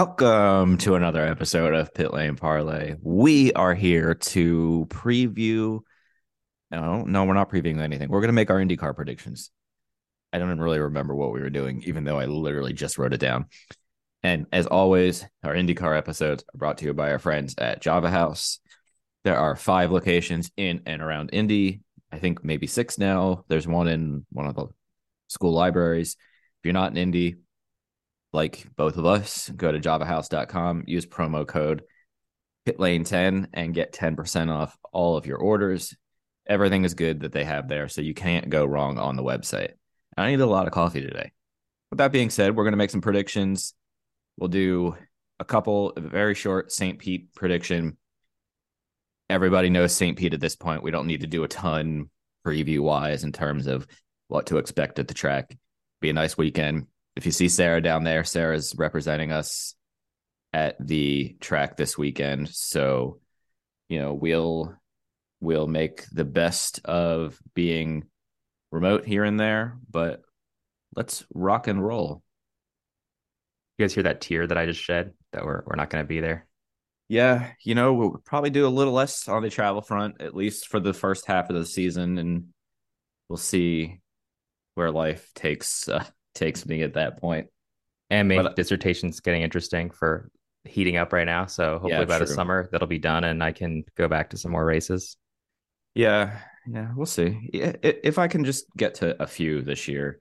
Welcome to another episode of Pit Lane Parlay. We are here to preview. No, no, we're not previewing anything. We're going to make our IndyCar predictions. I don't really remember what we were doing, even though I literally just wrote it down. And as always, our IndyCar episodes are brought to you by our friends at Java House. There are five locations in and around Indy. I think maybe six now. There's one in one of the school libraries. If you're not in Indy, like both of us, go to javahouse.com, use promo code pitlane10 and get 10% off all of your orders. Everything is good that they have there, so you can't go wrong on the website. I need a lot of coffee today. With that being said, we're going to make some predictions. We'll do a couple very short St. Pete prediction. Everybody knows St. Pete at this point. We don't need to do a ton preview wise in terms of what to expect at the track. Be a nice weekend if you see Sarah down there, Sarah's representing us at the track this weekend. So, you know, we'll we'll make the best of being remote here and there, but let's rock and roll. You guys hear that tear that I just shed that we're we're not going to be there? Yeah, you know, we'll probably do a little less on the travel front, at least for the first half of the season, and we'll see where life takes uh, takes me at that point. And maybe But- dissertation's getting interesting for heating up right now. So hopefully Yeah, by the summer that'll be done and I can go back to some more races. Yeah, yeah, we'll see. If I can just get to a few this year,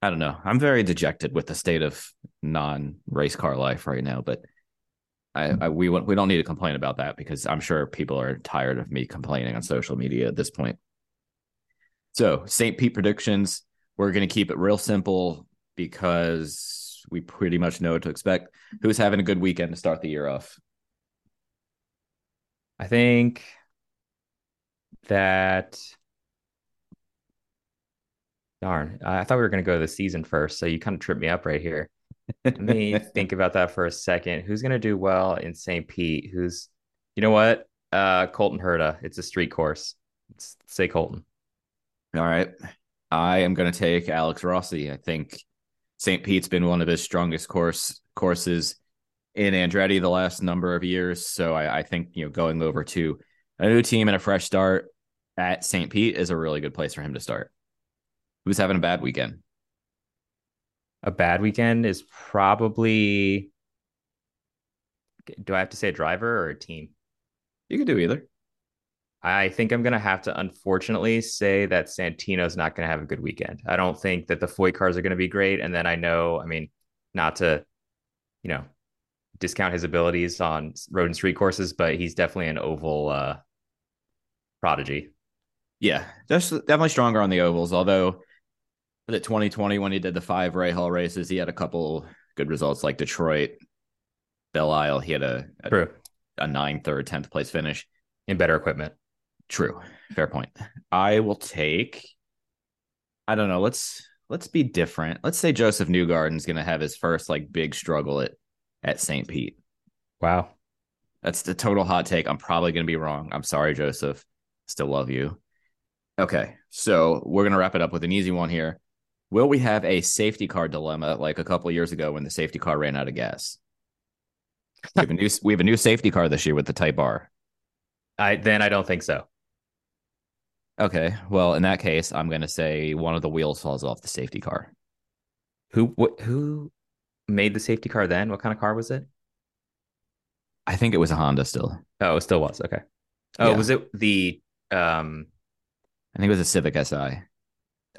I don't know. I'm very dejected with the state of non-race car life right now, but I, I we won't- we don't need to complain about that because I'm sure people are tired of me complaining on social media at this point. So, St. Pete predictions, we're going to keep it real simple because we pretty much know what to expect. Who's having a good weekend to start the year off? I think that darn, I thought we were going to go to the season first, so you kind of tripped me up right here. Let me think about that for a second. Who's going to do well in St. Pete? Who's, you know what? Uh, Colton Herta. It's a street course. Let's say Colton. All right. I am going to take Alex Rossi. I think St. Pete's been one of his strongest course courses in Andretti the last number of years. So I, I think, you know, going over to a new team and a fresh start at St. Pete is a really good place for him to start. Who's having a bad weekend? A bad weekend is probably. Do I have to say a driver or a team? You could do either. I think I'm going to have to unfortunately say that Santino's not going to have a good weekend. I don't think that the Foy cars are going to be great. And then I know, I mean, not to, you know, discount his abilities on road and street courses, but he's definitely an oval uh, prodigy. Yeah, just definitely stronger on the ovals. Although the 2020 when he did the five Rahal races, he had a couple good results like Detroit, Belle Isle. He had a a, True. a ninth or tenth place finish. In better equipment. True. Fair point. I will take I don't know, let's let's be different. Let's say Josef Newgarden's gonna have his first like big struggle at at St. Pete. Wow. That's the total hot take. I'm probably gonna be wrong. I'm sorry, Josef. Still love you. Okay, so we're gonna wrap it up with an easy one here. Will we have a safety car dilemma like a couple years ago when the safety car ran out of gas? We have a new we have a new safety car this year with the Type R. I then I don't think so. Okay, well in that case, I'm gonna say one of the wheels falls off the safety car. Who what who made the safety car then? What kind of car was it? I think it was a Honda still. Oh, it still was. Okay. Oh, Yeah. was it the um I think it was a Civic Si.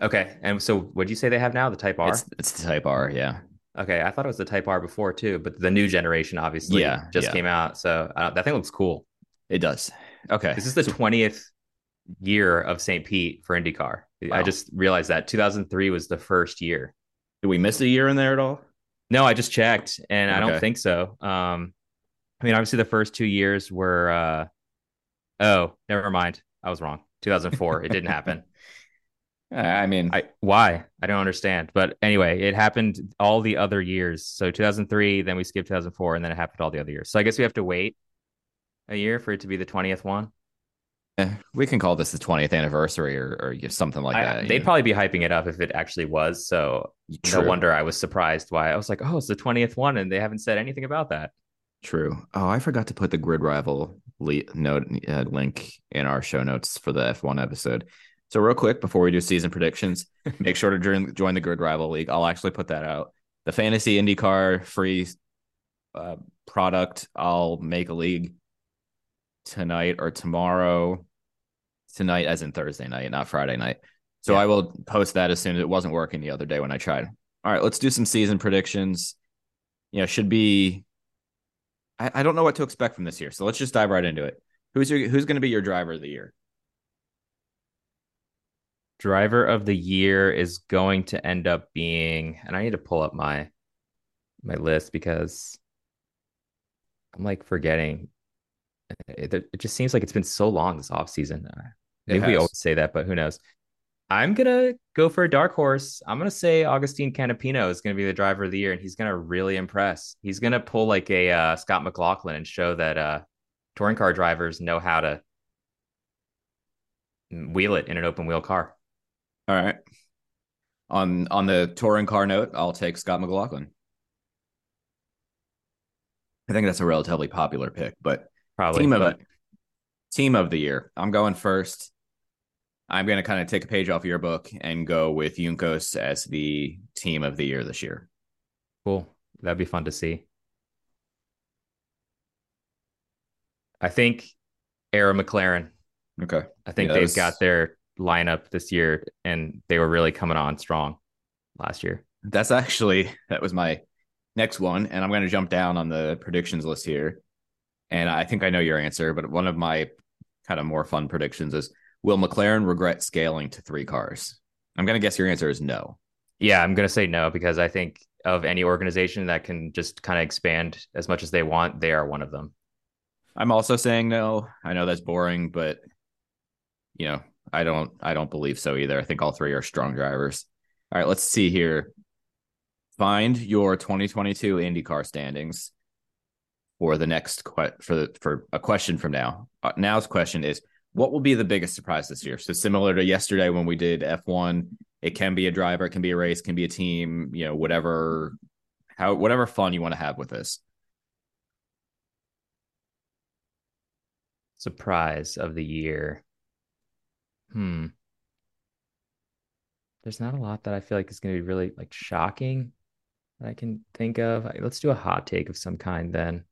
okay. And so what do you say they have now? The Type R? It's it's the Type R, yeah. Okay, I thought it was the Type R before too, but the new generation obviously Yeah, just yeah. came out. So uh, that thing looks cool. It does. Okay. This is the 20th year of St. Pete for IndyCar. Wow. I just realized that 2003 was the first year. Did we miss a year in there at all? No, I just checked and I don't think so. Um, I mean, obviously the first two years were, uh, oh, never mind. I was wrong. 2004. it didn't happen. I mean, I why? I don't understand. But anyway, it happened all the other years. So 2003, then we skipped 2004, and then it happened all the other years. So I guess we have to wait a year for it to be the 20th one. Eh, we can call this the 20th anniversary or, or something like I- that. they'd know. probably be hyping it up if it actually was. So True. no wonder I was surprised why I was like, oh, it's the 20th one, and they haven't said anything about that. True. Oh, I forgot to put the GridRival le- note uh, link in our show notes for the F1 episode. So real quick before we do season predictions, make sure to join, join the GridRival league. I'll actually put that out. The fantasy IndyCar free uh, product. I'll make a league tonight or tomorrow. Tonight, as in Thursday night, not Friday night. So Yeah. I will post that as soon as it wasn't working the other day when I tried. All right, let's do some season predictions. You know, should be I, I don't know what to expect from this year. So let's just dive right into it. Who's your who's going to be your driver of the year? Driver of the year is going to end up being, and I need to pull up my my list because I'm like forgetting. It, it just seems like it's been so long this offseason. Uh, Maybe we always say that, but who knows? I'm gonna go for a dark horse. I'm gonna say Agustín Canapino is gonna be the driver of the year, and he's gonna really impress. He's gonna pull like a uh, Scott McLaughlin and show that uh, touring car drivers know how to wheel it in an open wheel car. All right. On on the touring car note, I'll take Scott McLaughlin. I think that's a relatively popular pick, but Probably. team of but team of the year. I'm going first. I'm going to kind of take a page off your book and go with Juncos as the team of the year this year. cool. That'd be fun to see. I think Arrow McLaren. Okay. I think Yeah, they've that's- got their lineup this year, and they were really coming on strong last year. That's actually that was my next one, and I'm going to jump down on the predictions list here. And I think I know your answer, but one of my kind of more fun predictions is: Will McLaren regret scaling to three cars? I'm going to guess your answer is no. Yeah, I'm gonna say no because I think of any organization that can just kind of expand as much as they want, they are one of them. I'm also saying no. I know that's boring, but you know, I don't I don't believe so either. I think all three are strong drivers. All right, let's see here. Find your 2022 IndyCar standings for the next for the, for a question from now. Uh, now's question is what will be the biggest surprise this year? So similar to yesterday when we did F1, it can be a driver, it can be a race, can be a team, you know, whatever how whatever fun you want to have with this. Surprise of the year. Hmm. There's not a lot that I feel like is gonna be really like shocking that I can think of. Let's do a hot take of some kind then.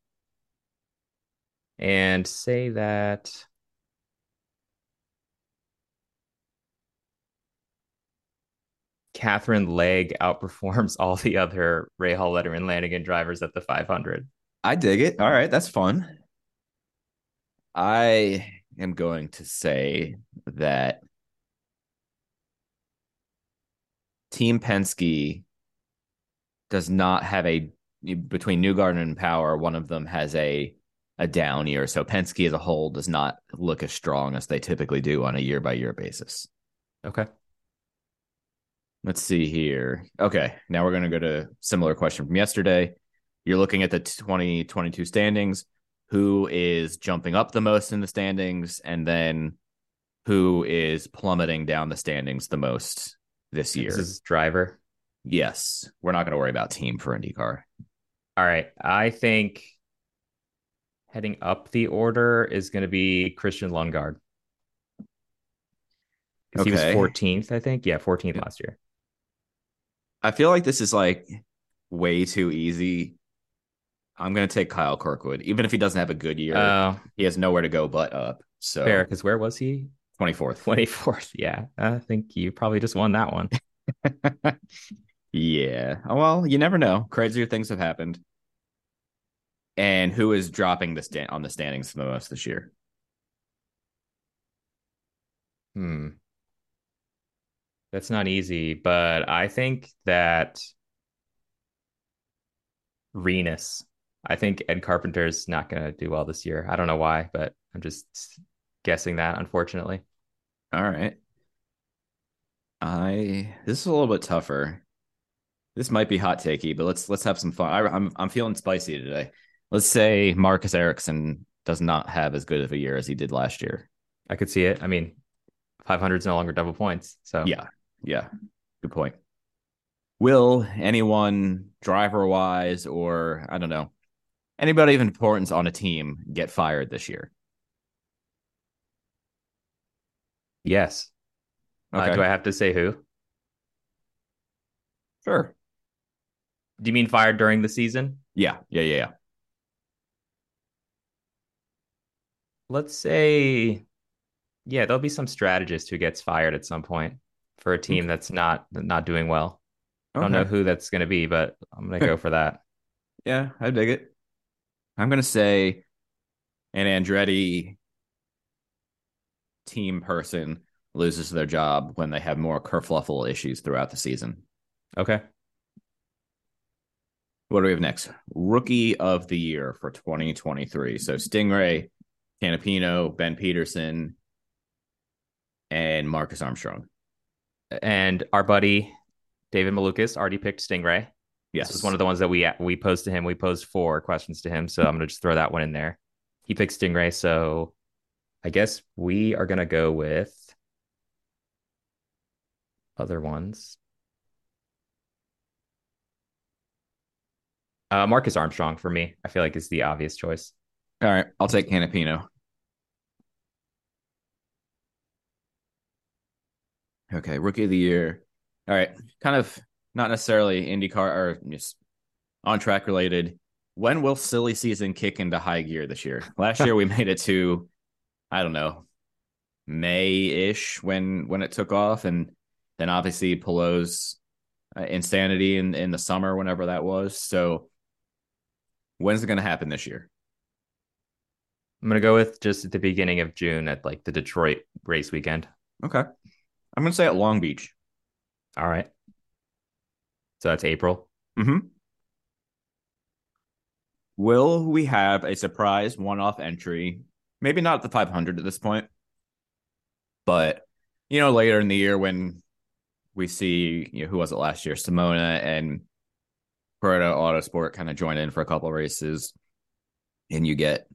And say that Katherine Legge outperforms all the other Rahal Letterman Lanigan drivers at the 500. I dig it. All right, that's fun. I am going to say that Team Penske does not have a between Newgarden and Power. One of them has a a down year, so Penske as a whole does not look as strong as they typically do on a year by year basis. Okay. Let's see here. Okay, now we're going to go to similar question from yesterday. You're looking at the 2022 standings. Who is jumping up the most in the standings, and then who is plummeting down the standings the most this year? This is driver. yes, we're not going to worry about team for IndyCar. All right. I think heading up the order is going to be Christian Lundgaard. Because he was 14th, I think. Yeah, 14th Yeah. last year. I feel like this is like way too easy I'm gonna take Kyle Kirkwood. Even if he doesn't have a good year, Uh, he has nowhere to go but up. So fair, because where was he? 24th. 24th. Yeah. I think you probably just won that one. yeah. Well, you never know. Crazier things have happened. And who is dropping the stand on the standings the most this year? Hmm. That's not easy, but I think that Rinus. I think Ed Carpenter's not going to do well this year. I don't know why, but I'm just guessing that, unfortunately. All right. I this is a little bit tougher. This might be hot takey, but let's let's have some fun. I, I'm I'm feeling spicy today. Let's say Marcus Ericsson does not have as good of a year as he did last year. I could see it. I mean, 500 is no longer double points. So, Yeah, yeah, good point. Will anyone driver wise or I don't know anybody of importance on a team get fired this year? yes. Uh, do I have to say who? Sure. Do you mean fired during the season? Yeah, yeah, yeah, yeah. Let's say, yeah, there'll be some strategist who gets fired at some point for a team that's not not doing well. I don't know who that's going to be, but I'm going to go for that. Yeah, I dig it. I'm gonna say an Andretti team person loses their job when they have more kerfluffle issues throughout the season. Okay. What do we have next? Rookie of the year for 2023. So Sting Ray, Canapino, Ben Pedersen, and Marcus Armstrong. And our buddy David Malukas already picked Sting Ray. Yes. This was one of the ones that we we posed to him. We posed four questions to him, so I'm gonna just throw that one in there. He picked Sting Ray, so I guess we are gonna go with other ones. Uh, Marcus Armstrong for me, I feel like is the obvious choice. All right, I'll take Canapino. Okay, rookie of the year. All right, kind of not necessarily IndyCar or just on track related. When will silly season kick into high gear this year? Last year we made it to, I don't know, May ish when when it took off, and then obviously Palou's uh, insanity in in the summer, whenever that was. So, when's it going to happen this year? I'm gonna go with just at the beginning of June at like the Detroit race weekend. Okay, I'm going to say at Long Beach. All right. So that's April. Mm-hmm. Will we have a surprise one-off entry? Maybe not at the 500 at this point, but you know, later in the year when we see you know, who was it last year, Simona and Paretta Autosport kind of join in for a couple races, and you get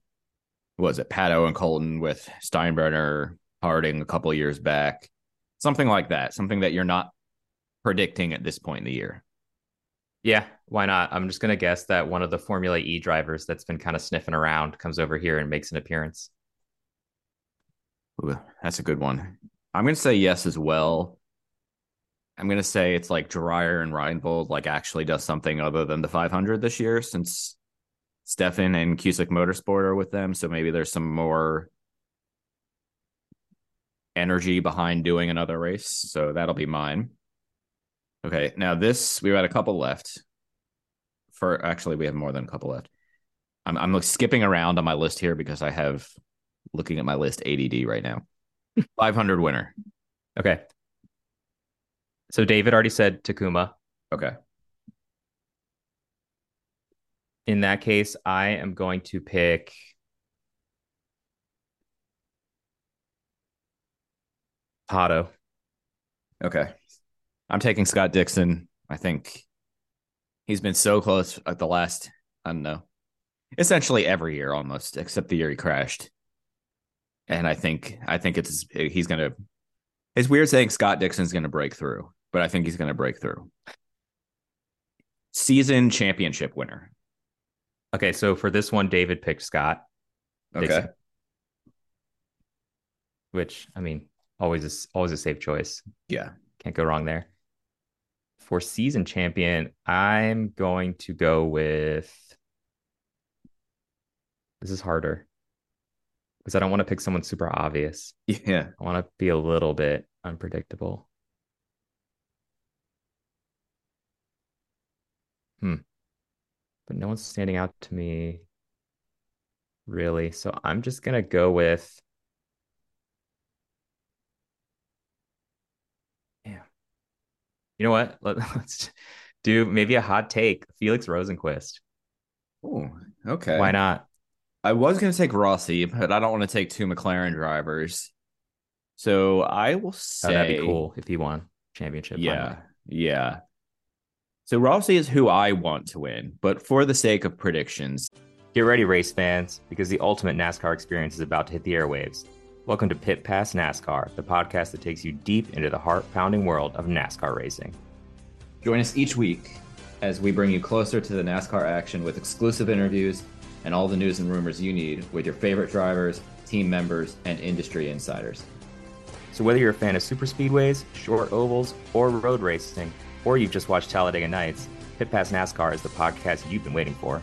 what was it Pato and Colton with Steinbrenner, Harding a couple years back, something like that, something that you're not predicting at this point in the year. Yeah, why not? I'm just gonna guess that one of the Formula E drivers that's been kind of sniffing around comes over here and makes an appearance. Ooh, that's a good one. I'm gonna say yes as well. I'm gonna say it's like Dreyer and Reinbold like actually does something other than the 500 this year since Stefan and Cusick Motorsport are with them. So maybe there's some more energy behind doing another race. So that'll be mine. Okay, now this we had a couple left. For actually, we have more than a couple left. I'm I'm like skipping around on my list here because I have looking at my list ADD right now. 500 winner. Okay. So David already said Takuma. Okay. In that case, I am going to pick Pato. Okay. I'm taking Scott Dixon. I think he's been so close at the last, I don't know, essentially every year almost, except the year he crashed. And I think I think it's he's gonna it's weird saying Scott Dixon's gonna break through, but I think he's gonna break through. Season championship winner. Okay, so for this one, David picked Scott, Okay. Dixon. which I mean, always a, always a safe choice. Yeah. Can't go wrong there. For season champion, I'm going to go with This is harder because I don't want to pick someone super obvious. Yeah. I want to be a little bit unpredictable. Hmm. But no one's standing out to me really. So I'm just gonna go with You know what? Let, us do maybe a hot take. Felix Rosenqvist. Oh, okay. Why not? I was going to take Rossi, but I don't want to take two McLaren drivers. So I will say Oh, that'd be cool if he won championship. Yeah. finally. Yeah. So Rossi is who I want to win, but for the sake of predictions, Get ready, race fans, because the ultimate NASCAR experience is about to hit the airwaves. Welcome to Pit Pass NASCAR, the podcast that takes you deep into the heart pounding world of NASCAR racing. join us each week as we bring you closer to the NASCAR action with exclusive interviews and all the news and rumors you need with your favorite drivers, team members, and industry insiders. So, whether you're a fan of super speedways, short ovals, or road racing, or you've just watched Talladega Nights, Pit Pass NASCAR is the podcast you've been waiting for.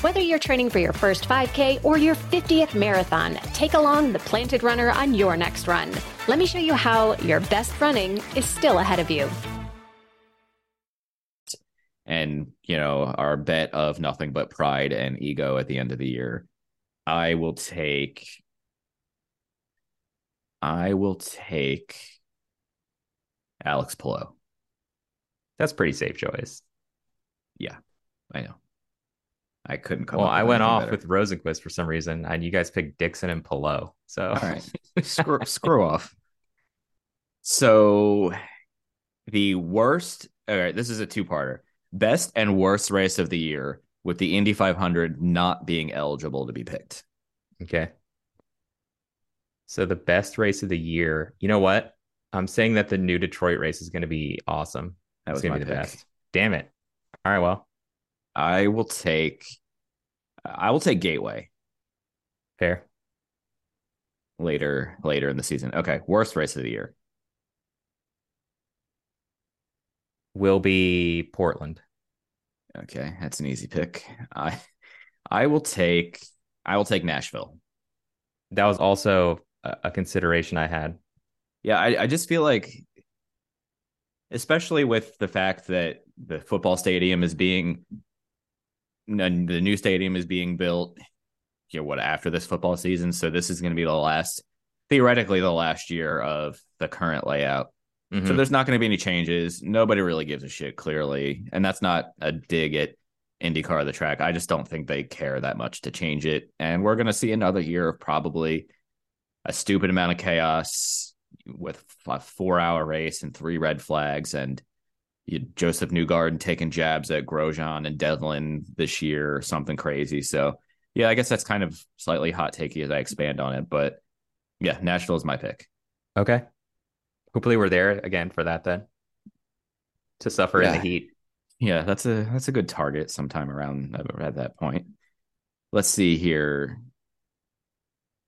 Whether you're training for your first 5K or your 50th marathon, take along the Planted Runner on your next run. Let me show you how your best running is still ahead of you. And, you know, our bet of nothing but pride and ego at the end of the year. I will take I will take Alex Palou. That's pretty safe choice. Yeah, I know. I couldn't come Well, I went off better. with Rosenqvist for some reason, and you guys picked Dixon and Palou. So, All right. screw, screw off. So the worst, all right, this is a two-parter. Best and worst race of the year with the Indy 500 not being eligible to be picked. okay. So, the best race of the year, you know what? I'm saying that the new Detroit race is going to be awesome. That was going to be the pick. best. Damn it. All right. Well, I will take I will take Gateway fair. later later in the season. Okay, worst race of the year. Will be Portland. Okay, that's an easy pick. I I will take I will take Nashville. That was also a, consideration I had. Yeah, I, I just feel like, especially with the fact that the football stadium is being, the new stadium is being built, you know, what after this football season. So this is going to be the last, theoretically, the last year of the current layout. So Mhm. there's not going to be any changes. Nobody really gives a shit, clearly, and that's not a dig at IndyCar the track. I just don't think they care that much to change it, and we're going to see another year of probably a stupid amount of chaos with a four-hour race and three red flags, and Josef Newgarden taking jabs at Grosjean and Devlin this year, or something crazy. So yeah, I guess that's kind of slightly hot takey as I expand on it, but yeah, Nashville is my pick. Okay. Hopefully we're there again for that then. To suffer in the heat. Yeah, that's a that's a good target sometime around uh, at that point. Let's see here.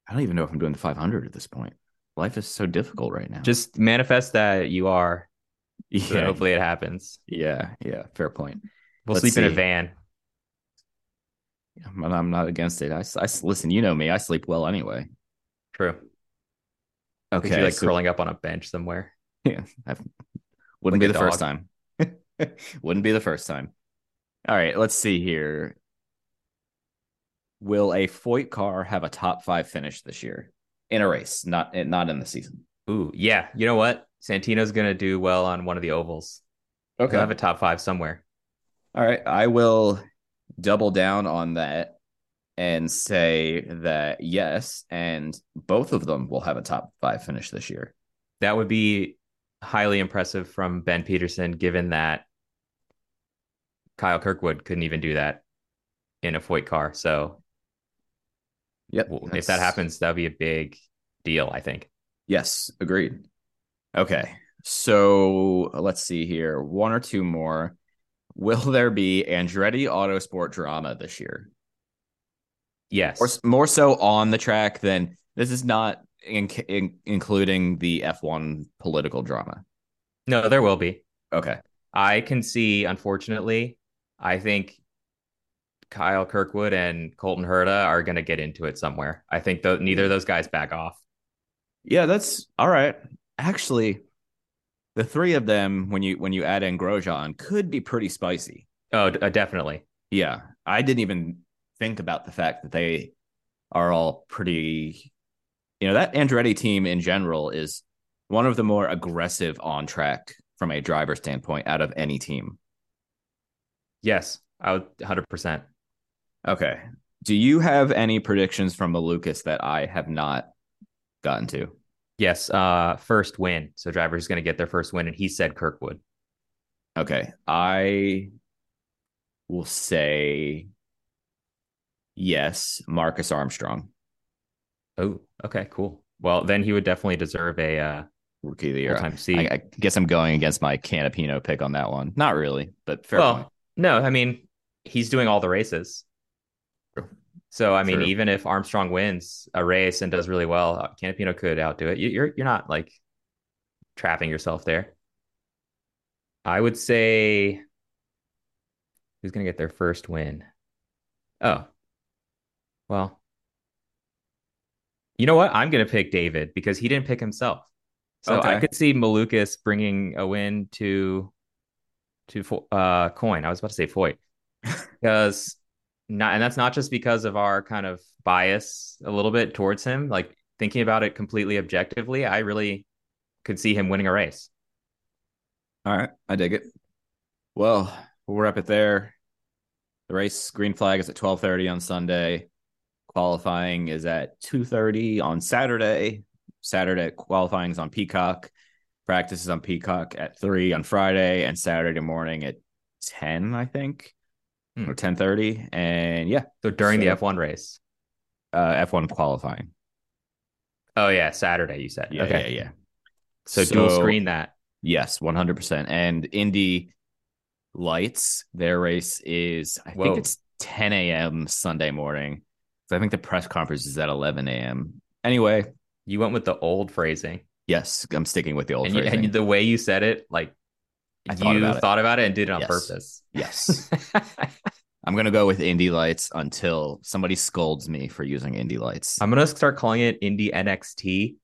I don't even know if I'm doing the 500 at this point. Life is so difficult right now. Just manifest that you are. So yeah, hopefully it happens. yeah, yeah. Fair point. We'll Let's sleep in a van. I'm, I'm not against it. I, I listen. You know me. I sleep well anyway. True. Okay, Okay. You like so- curling up on a bench somewhere. Yeah, I've, wouldn't Like be the first time. wouldn't be the first time. All right, let's see here. Will a Foyt car have a top five finish this year in a race, not not in the season? Ooh, yeah. You know what? Santino's gonna do well on one of the ovals. Okay. He'll have a top five somewhere. All right, I will double down on that and say that yes, and both of them will have a top five finish this year. That would be highly impressive from Ben Pedersen, given that Kyle Kirkwood couldn't even do that in a Foyt car. So Yep. if that's- that happens, that'd be a big deal, I think. Yes, agreed. Okay, so let's see here. One or two more. Will there be Andretti Autosport drama this year? Yes. Or more so on the track than this is not in, in, including the F1 political drama. No, there will be. Okay. I can see, unfortunately, I think Kyle Kirkwood and Colton Herta are going to get into it somewhere. I think though neither of those guys back off. Yeah, that's all right. Actually, the three of them, when you when you add in Grosjean, could be pretty spicy. Oh, d- uh, definitely. Yeah, I didn't even think about the fact that they are all pretty. You know, that Andretti team in general is one of the more aggressive on track from a driver standpoint out of any team. Yes, I would 100%. Okay. Do you have any predictions from Malukas that I have not gotten to? Yes, uh first win. So driver's going to get their first win and he said Kirkwood. Okay. I will say yes, Marcus Armstrong, Oh, okay, cool. Well, then he would definitely deserve a uh rookie of the year. I, I guess I'm going against my Canapino pick on that one. Not really, but fair well, point. no, I mean, he's doing all the races. So, I mean, True. even if Armstrong wins a race and does really well, uh, Canapino could outdo it. You- You're you're not like trapping yourself there. I would say who's going to get their first win? Oh, well, you know what? I'm going to pick David because he didn't pick himself. So I could see Malukas bringing a win to to uh Coyne. I was about to say Foyt because not and that's not just because of our kind of bias a little bit towards him. Like thinking about it completely objectively, I really could see him winning a race. All right, I dig it. Well, we'll wrap it there. The race green flag is at 12:30 on Sunday. Qualifying is at 2:30 on Saturday. Saturday qualifying is on Peacock. Practice is on Peacock at 3 on Friday and Saturday morning at 10, I think. Hmm. Or 10:30 and yeah, So during So- the F1 race. uh F1 qualifying. Oh yeah, Saturday you said. Yeah, okay. yeah, yeah. So, dual screen that. Yes, 100%. And Indy Lights, their race is, I Whoa. think it's 10 a.m. Sunday morning. So I think the press conference is at 11 a.m. Anyway, You went with the old phrasing. yes, I'm sticking with the old And, you, and the way you said it, like I thought you about it. thought about it and did it on Yes. purpose. yes. I'm going to go with Indy Lights until somebody scolds me for using Indy Lights. I'm gonna start calling it Indy NXT.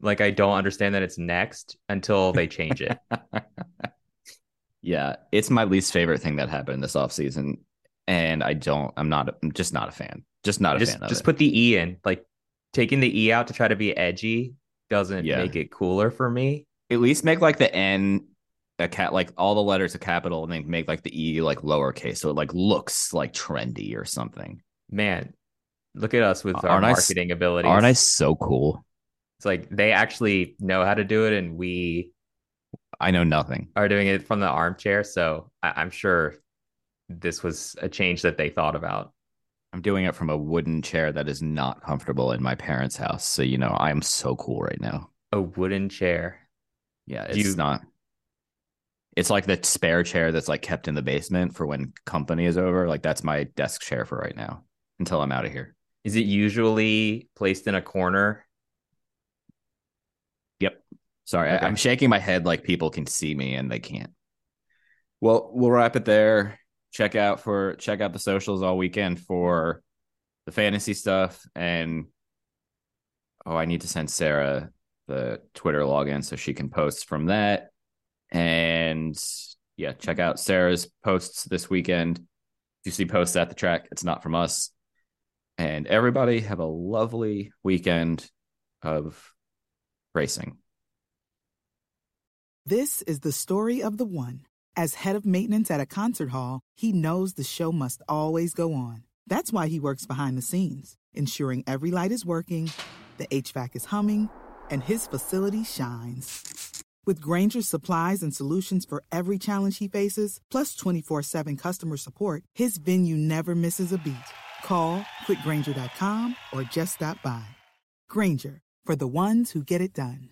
Like I don't understand that it's next until they change it. yeah, it's my least favorite thing that happened this offseason. And I don't, I'm not, I'm just not a fan. Just not a just fan of just it. put the E in. Like taking the E out to try to be edgy doesn't Yeah. make it cooler for me. at least make like the N a cat like all the letters a capital and they make like the E like lowercase so it like looks like trendy or something. Man, look at us with our Aren't I s- marketing abilities. Aren't I so cool? It's like they actually know how to do it, and we I know nothing. are doing it from the armchair. So I- I'm sure this was a change that they thought about. I'm doing it from a wooden chair that is not comfortable in my parents' house. So you know I am so cool right now. A wooden chair. Yeah, it's you- not. It's like the spare chair that's like kept in the basement for when company is over. Like that's my desk chair for right now until I'm out of here. Is it usually placed in a corner? Yep. Sorry, I, I'm shaking my head like people can see me and they can't. Well, we'll wrap it there. check out for check out the socials all weekend for the fantasy stuff and oh i need to send sarah the twitter login so she can post from that and yeah check out sarah's posts this weekend if you see posts at the track it's not from us and everybody have a lovely weekend of racing This is the story of the one. As head of maintenance at a concert hall, he knows the show must always go on. That's why he works behind the scenes, ensuring every light is working, the HVAC is humming, and his facility shines. With Grainger's supplies and solutions for every challenge he faces, plus 24 7 customer support, his venue never misses a beat. Call quickgranger.com or just stop by. Granger, for the ones who get it done.